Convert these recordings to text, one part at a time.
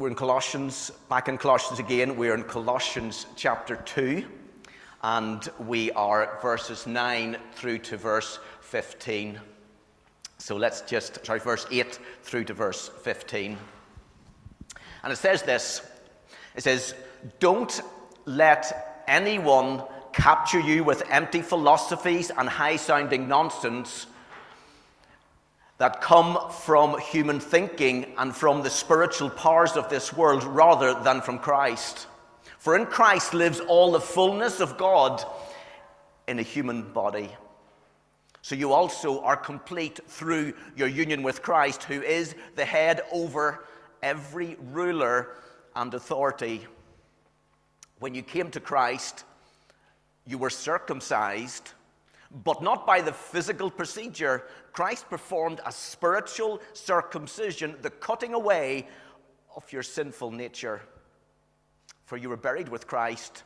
We're in Colossians, back in Colossians again. We're in Colossians chapter 2, and we are verses 9 through to verse 15. So let's just, sorry, verse 8 through to verse 15. And it says this it says, Don't let anyone capture you with empty philosophies and high sounding nonsense that come from human thinking and from the spiritual powers of this world rather than from Christ. For in Christ lives all the fullness of God in a human body. So you also are complete through your union with Christ, who is the head over every ruler and authority. When you came to Christ, you were circumcised but not by the physical procedure. Christ performed a spiritual circumcision, the cutting away of your sinful nature. For you were buried with Christ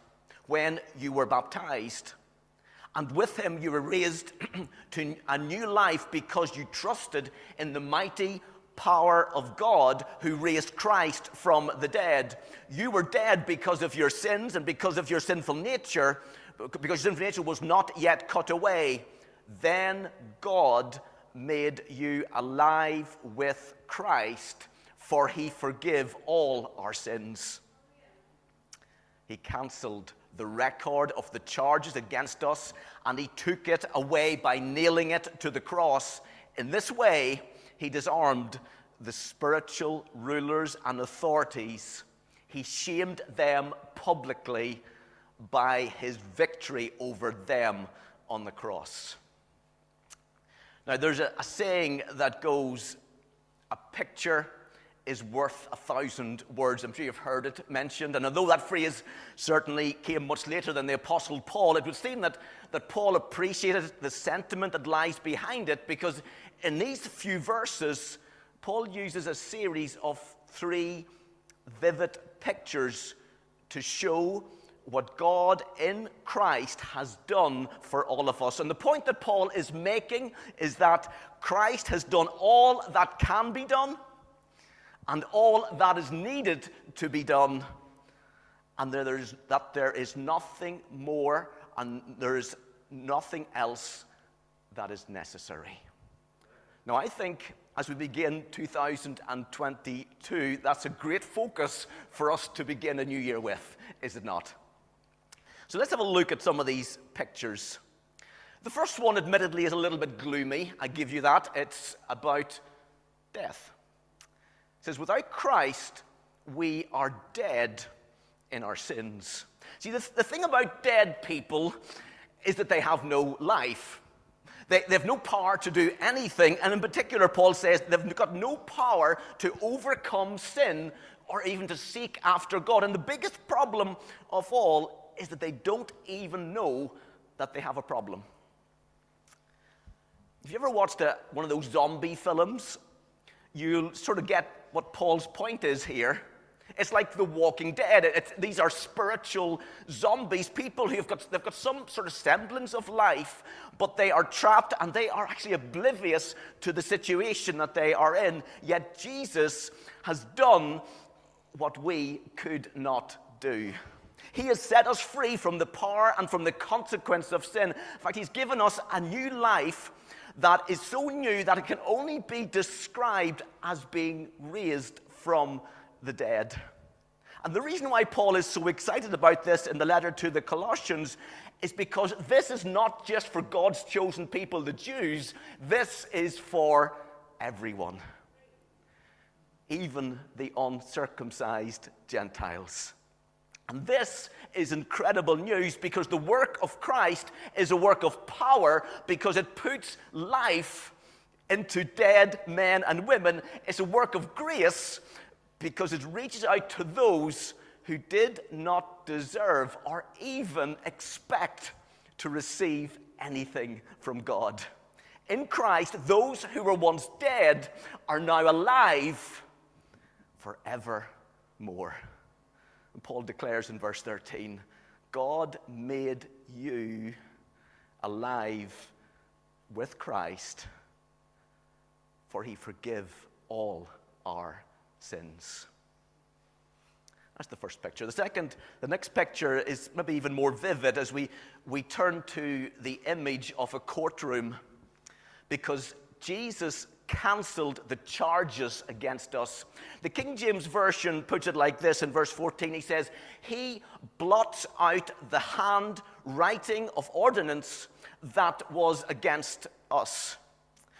when you were baptized. And with him you were raised to a new life because you trusted in the mighty power of God who raised Christ from the dead. You were dead because of your sins and because of your sinful nature because sin nature was not yet cut away, then God made you alive with Christ, for he forgive all our sins. He cancelled the record of the charges against us, and he took it away by nailing it to the cross. In this way, he disarmed the spiritual rulers and authorities. He shamed them publicly by his victory over them on the cross. Now, there's a, a saying that goes, a picture is worth a thousand words. I'm sure you've heard it mentioned. And although that phrase certainly came much later than the Apostle Paul, it would seem that, that Paul appreciated the sentiment that lies behind it because in these few verses, Paul uses a series of three vivid pictures to show what God in Christ has done for all of us. And the point that Paul is making is that Christ has done all that can be done and all that is needed to be done, and there is, that there is nothing more and there is nothing else that is necessary. Now, I think as we begin 2022, that's a great focus for us to begin a new year with, is it not? So let's have a look at some of these pictures. The first one, admittedly, is a little bit gloomy. I give you that. It's about death. It says, Without Christ, we are dead in our sins. See, the, the thing about dead people is that they have no life. They, they, have no power to do anything. And in particular, Paul says they've got no power to overcome sin or even to seek after God. And the biggest problem of all is that they don't even know that they have a problem. If you ever watched a, one of those zombie films, you'll sort of get what Paul's point is here. It's like The Walking Dead. It's, these are spiritual zombies, people who've got, they've got some sort of semblance of life, but they are trapped and they are actually oblivious to the situation that they are in. Yet Jesus has done what we could not do. He has set us free from the power and from the consequence of sin. In fact, He's given us a new life that is so new that it can only be described as being raised from the dead. And the reason why Paul is so excited about this in the letter to the Colossians is because this is not just for God's chosen people, the Jews, this is for everyone, even the uncircumcised Gentiles. And this is incredible news because the work of Christ is a work of power because it puts life into dead men and women. It's a work of grace because it reaches out to those who did not deserve or even expect to receive anything from God. In Christ, those who were once dead are now alive forevermore. And Paul declares in verse 13 God made you alive with Christ, for he forgive all our sins. That's the first picture. The second, the next picture is maybe even more vivid as we, we turn to the image of a courtroom because Jesus cancelled the charges against us. The King James Version puts it like this in verse 14. He says, He blots out the handwriting of ordinance that was against us.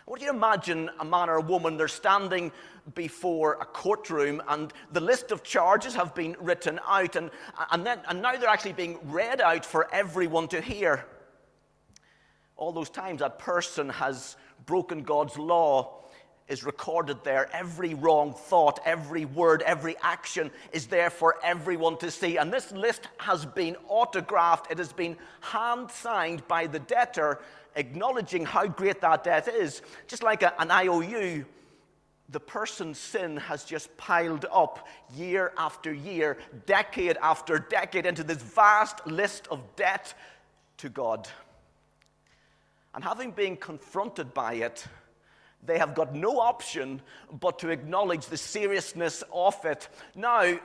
What do you imagine a man or a woman, they're standing before a courtroom and the list of charges have been written out and, and, then, and now they're actually being read out for everyone to hear. All those times that person has broken God's law is recorded there. Every wrong thought, every word, every action is there for everyone to see. And this list has been autographed, it has been hand signed by the debtor, acknowledging how great that debt is. Just like a, an IOU, the person's sin has just piled up year after year, decade after decade, into this vast list of debt to God. And having been confronted by it, they have got no option but to acknowledge the seriousness of it. Now,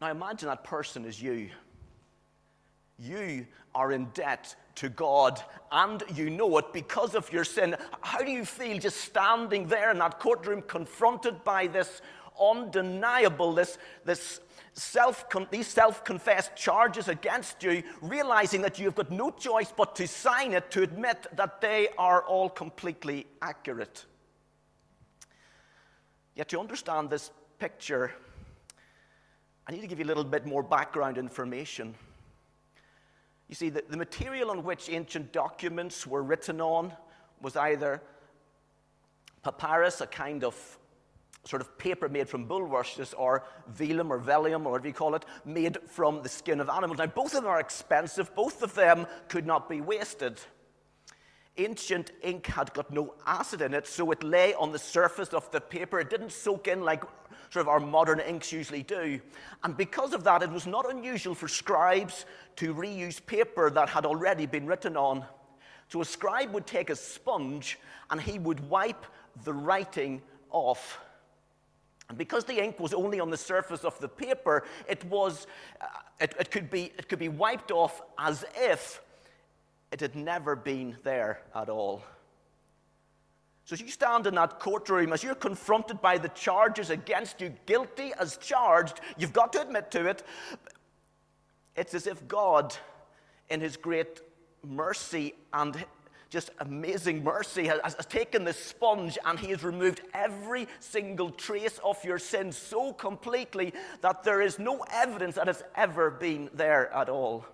now imagine that person is you. You are in debt to God and you know it because of your sin. How do you feel just standing there in that courtroom confronted by this undeniable, this, this self, these self confessed charges against you, realizing that you've got no choice but to sign it to admit that they are all completely accurate. Yet, to understand this picture, I need to give you a little bit more background information. You see, the, the material on which ancient documents were written on was either papyrus, a kind of sort of paper made from bulrushes or velum or vellum or whatever you call it, made from the skin of animals. Now, both of them are expensive, both of them could not be wasted. Ancient ink had got no acid in it, so it lay on the surface of the paper. It didn't soak in like sort of our modern inks usually do. And because of that, it was not unusual for scribes to reuse paper that had already been written on. So a scribe would take a sponge and he would wipe the writing off. And because the ink was only on the surface of the paper, it, was, uh, it, it, could be, it could be wiped off as if it had never been there at all. So, as you stand in that courtroom, as you're confronted by the charges against you, guilty as charged, you've got to admit to it, it's as if God, in His great mercy and just amazing mercy, has, has, taken the sponge and he has removed every single trace of your sin so completely that there is no evidence that it's ever been there at all.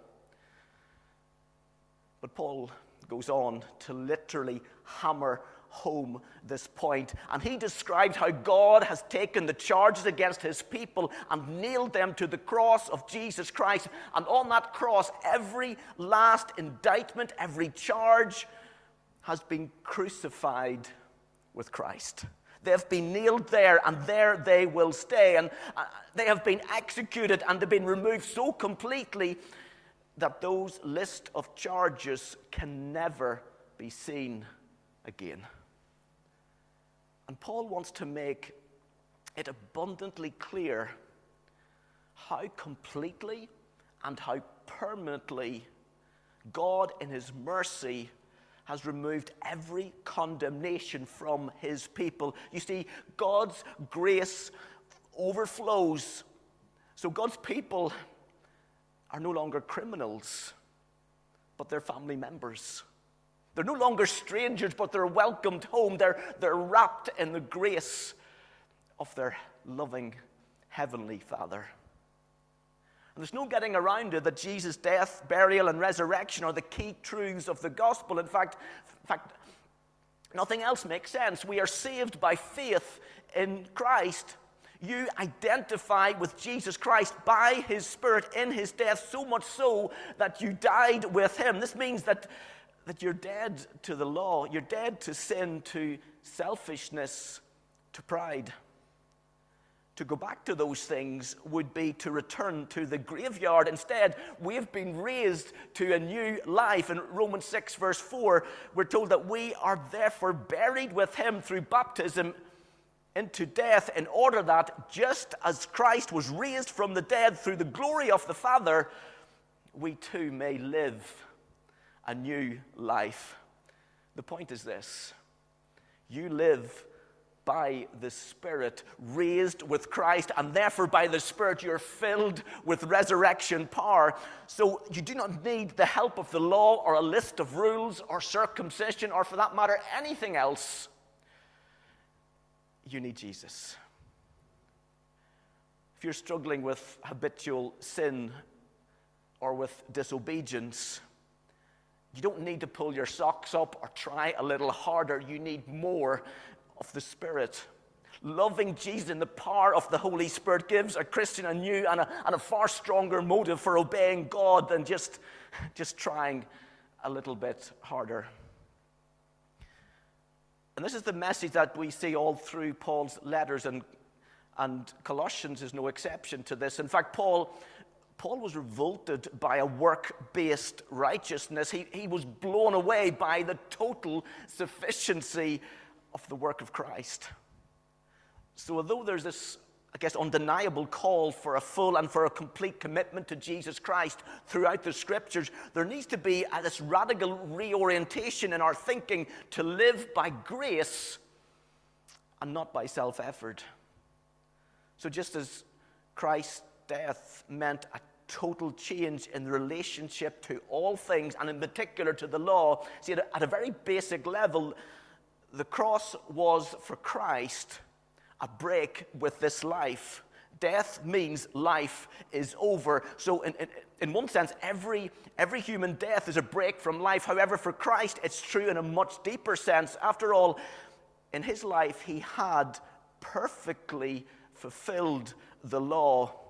But Paul goes on to literally hammer home this point. And he described how God has taken the charges against his people and nailed them to the cross of Jesus Christ. And on that cross, every last indictment, every charge, has been crucified with Christ. They have been nailed there, and there they will stay. And uh, they have been executed and they've been removed so completely that those list of charges can never be seen again. And Paul wants to make it abundantly clear how completely and how permanently God, in His mercy, has removed every condemnation from his people. You see, God's grace overflows. So God's people are no longer criminals, but they're family members. They're no longer strangers, but they're welcomed home. They're, they're wrapped in the grace of their loving Heavenly Father. And there's no getting around it that Jesus' death, burial, and resurrection are the key truths of the gospel. In fact, in fact, nothing else makes sense. We are saved by faith in Christ. You identify with Jesus Christ by his Spirit in his death, so much so that you died with him. This means that, that you're dead to the law, you're dead to sin, to selfishness, to pride to go back to those things would be to return to the graveyard. Instead, we've been raised to a new life. In Romans 6, verse 4, we're told that we are therefore buried with him through baptism into death in order that just as Christ was raised from the dead through the glory of the Father, we too may live a new life. The point is this you live by the Spirit, raised with Christ, and therefore by the Spirit you're filled with resurrection power. So you do not need the help of the law or a list of rules or circumcision or, for that matter, anything else. You need Jesus. If you're struggling with habitual sin or with disobedience, you don't need to pull your socks up or try a little harder. You need more of the Spirit. Loving Jesus and the power of the Holy Spirit gives a Christian a new and a, and a far stronger motive for obeying God than just, just trying a little bit harder. And this is the message that we see all through Paul's letters, and, and Colossians is no exception to this. In fact, Paul, Paul was revolted by a work based righteousness. He, he was blown away by the total sufficiency of the work of Christ. So, although there's this, I guess, undeniable call for a full and for a complete commitment to Jesus Christ throughout the scriptures, there needs to be a, this radical reorientation in our thinking to live by grace and not by self effort. So, just as Christ's death meant a total change in relationship to all things, and in particular to the law. See, at a, very basic level, the cross was for Christ a break with this life. Death means life is over. So, in, in, in, one sense, every, every human death is a break from life. However, for Christ, it's true in a much deeper sense. After all, in his life, he had perfectly fulfilled the law,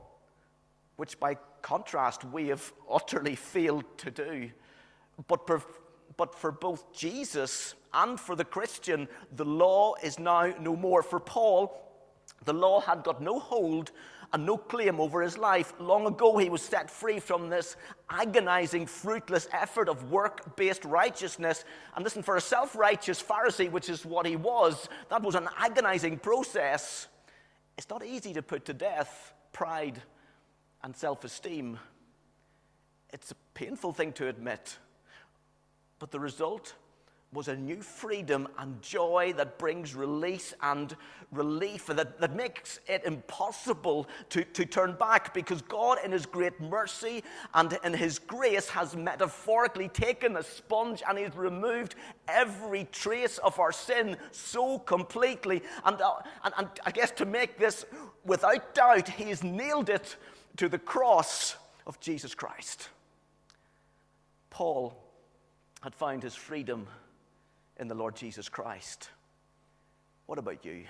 which by contrast, we have utterly failed to do. But, but for both Jesus and for the Christian, the law is now no more. For Paul, the law had got no hold and no claim over his life. Long ago, he was set free from this agonizing, fruitless effort of work based righteousness. And listen, for a self righteous Pharisee, which is what he was, that was an agonizing process. It's not easy to put to death pride and self esteem. It's a painful thing to admit, but the result was a new freedom and joy that brings release and relief that, that makes it impossible to, to turn back because God, in His great mercy and in His grace, has metaphorically taken a sponge and He's removed every trace of our sin so completely. And, uh, and, and I guess to make this without doubt, He's nailed it to the cross of Jesus Christ. Paul had found his freedom in the Lord Jesus Christ. What about you?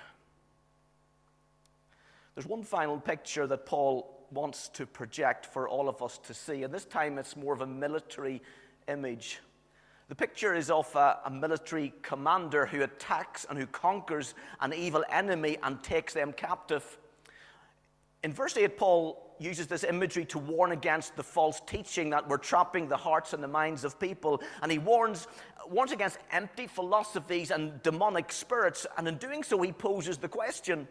There's one final picture that Paul wants to project for all of us to see, and this time it's more of a military image. The picture is of a, a, military commander who attacks and who conquers an evil enemy and takes them captive. In verse 8, Paul uses this imagery to warn against the false teaching that we're trapping the hearts and the minds of people. And he warns, warns against empty philosophies and demonic spirits. And in doing so, he poses the question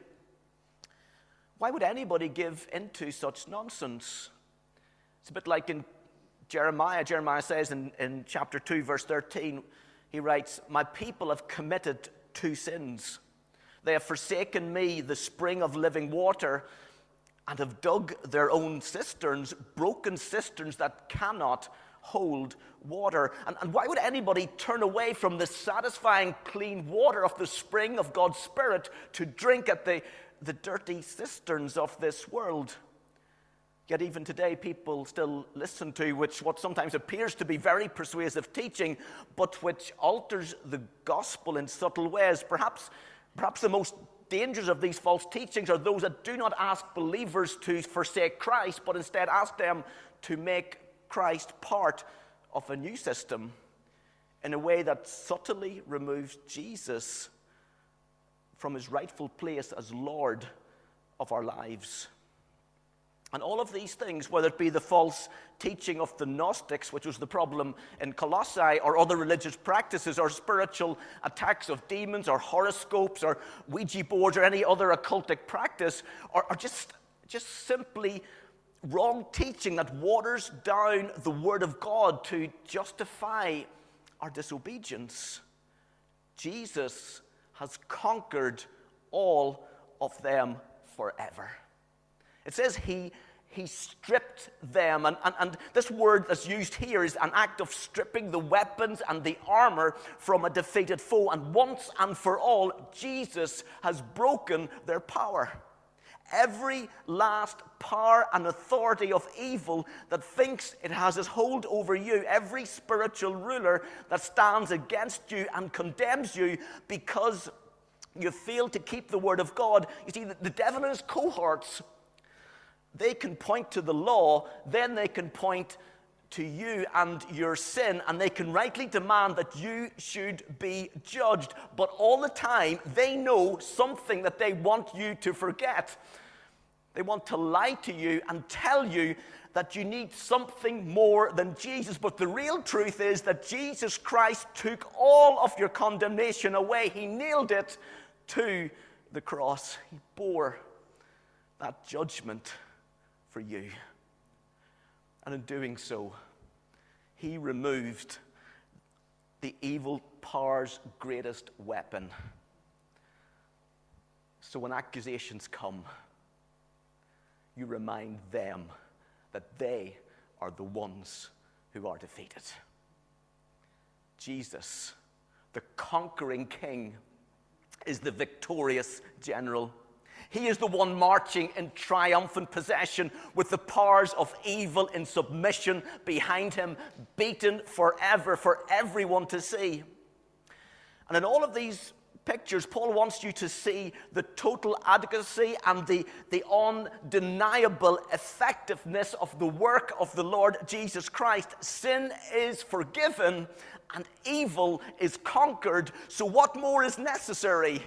why would anybody give into such nonsense? It's a bit like in Jeremiah. Jeremiah says in, in chapter 2, verse 13, he writes, My people have committed two sins. They have forsaken me, the spring of living water and have dug their own cisterns, broken cisterns that cannot hold water. And, and, why would anybody turn away from the satisfying, clean water of the spring of God's Spirit to drink at the, the dirty cisterns of this world? Yet, even today, people still listen to which what sometimes appears to be very persuasive teaching, but which alters the gospel in subtle ways. Perhaps, perhaps the most dangers of these false teachings are those that do not ask believers to forsake Christ, but instead ask them to make Christ part of a new system in a way that subtly removes Jesus from his rightful place as Lord of our lives. And all of these things, whether it be the false teaching of the Gnostics, which was the problem in Colossae, or other religious practices, or spiritual attacks of demons, or horoscopes, or Ouija boards, or any other occultic practice, are, are just, just simply wrong teaching that waters down the Word of God to justify our disobedience. Jesus has conquered all of them forever. It says he, he stripped them. And, and, and this word that's used here is an act of stripping the weapons and the armor from a defeated foe. And once and for all, Jesus has broken their power. Every last power and authority of evil that thinks it has its hold over you, every spiritual ruler that stands against you and condemns you because you fail to keep the word of God. You see, that the devil and his cohorts they can point to the law, then they can point to you and your sin, and they can rightly demand that you should be judged. But all the time, they know something that they want you to forget. They want to lie to you and tell you that you need something more than Jesus. But the real truth is that Jesus Christ took all of your condemnation away, He nailed it to the cross, He bore that judgment for you. And in doing so, he removed the evil power's greatest weapon. So when accusations come, you remind them that they are the ones who are defeated. Jesus, the conquering king, is the victorious general. He is the one marching in triumphant possession with the powers of evil in submission behind him, beaten forever for everyone to see. And in all of these pictures, Paul wants you to see the total adequacy and the, the undeniable effectiveness of the work of the Lord Jesus Christ. Sin is forgiven and evil is conquered. So, what more is necessary?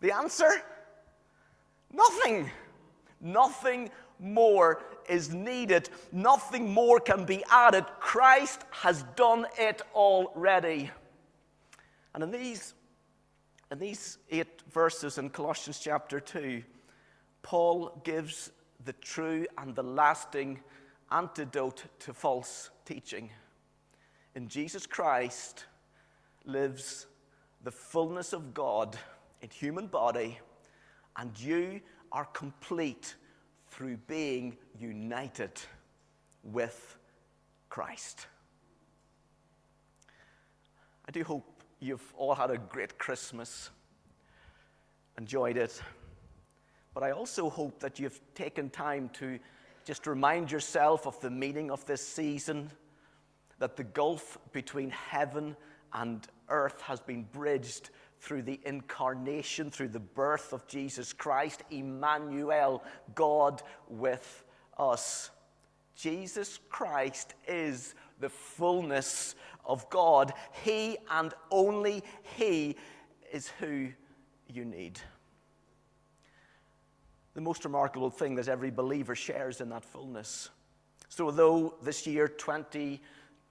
The answer? Nothing. Nothing more is needed. Nothing more can be added. Christ has done it already. And in these, in these eight verses in Colossians chapter 2, Paul gives the true and the lasting antidote to false teaching. In Jesus Christ lives the fullness of God in human body and you are complete through being united with Christ. I do hope you've all had a great Christmas, enjoyed it, but I also hope that you've taken time to just remind yourself of the meaning of this season, that the gulf between heaven and earth has been bridged through the incarnation, through the birth of Jesus Christ, Emmanuel, God with us. Jesus Christ is the fullness of God. He and only He is who you need. The most remarkable thing that every believer shares in that fullness. So, although this year 20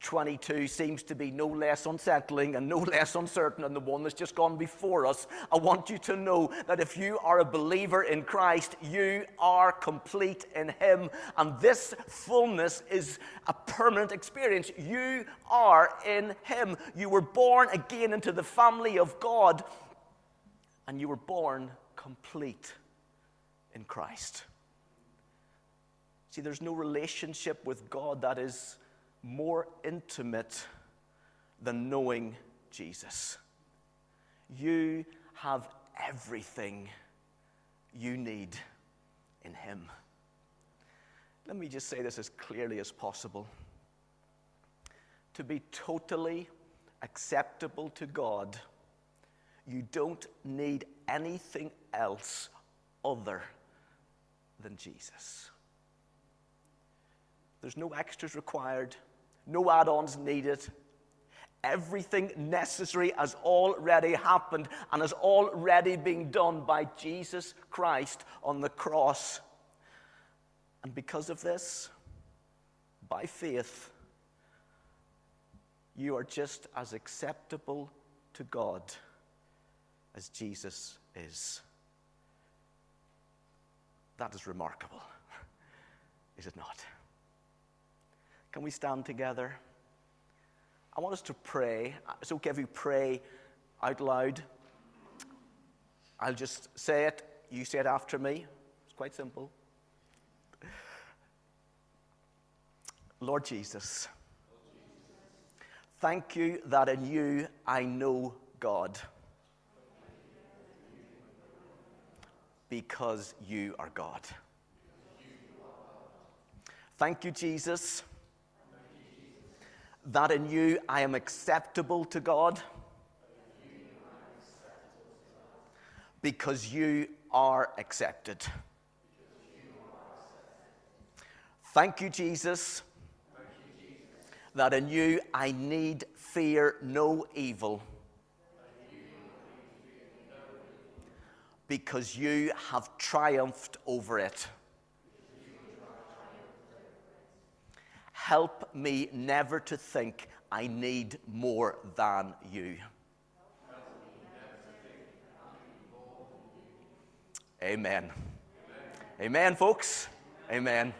22 seems to be no less unsettling and no less uncertain than the one that's just gone before us. I want you to know that if you are a believer in Christ, you are complete in Him. And this fullness is a permanent experience. You are in Him. You were born again into the family of God, and you were born complete in Christ. See, there's no relationship with God that is more intimate than knowing Jesus. You have everything you need in Him. Let me just say this as clearly as possible. To be totally acceptable to God, you don't need anything else other than Jesus. There's no extras required no add ons needed. Everything necessary has already happened and has already been done by Jesus Christ on the cross. And because of this, by faith, you are just as acceptable to God as Jesus is. That is remarkable, is it not? Can we stand together? I want us to pray. It's okay if we pray out loud. I'll just say it. You say it after me. It's quite simple. Lord Jesus, thank you that in you I know God. Because you are God. Thank you, Jesus, that in you I am acceptable to God. Because you are accepted. Thank you, Jesus that in you I need fear no evil. Because you have triumphed over it. Help me never to think I need more than you. Amen. Amen, folks. Amen.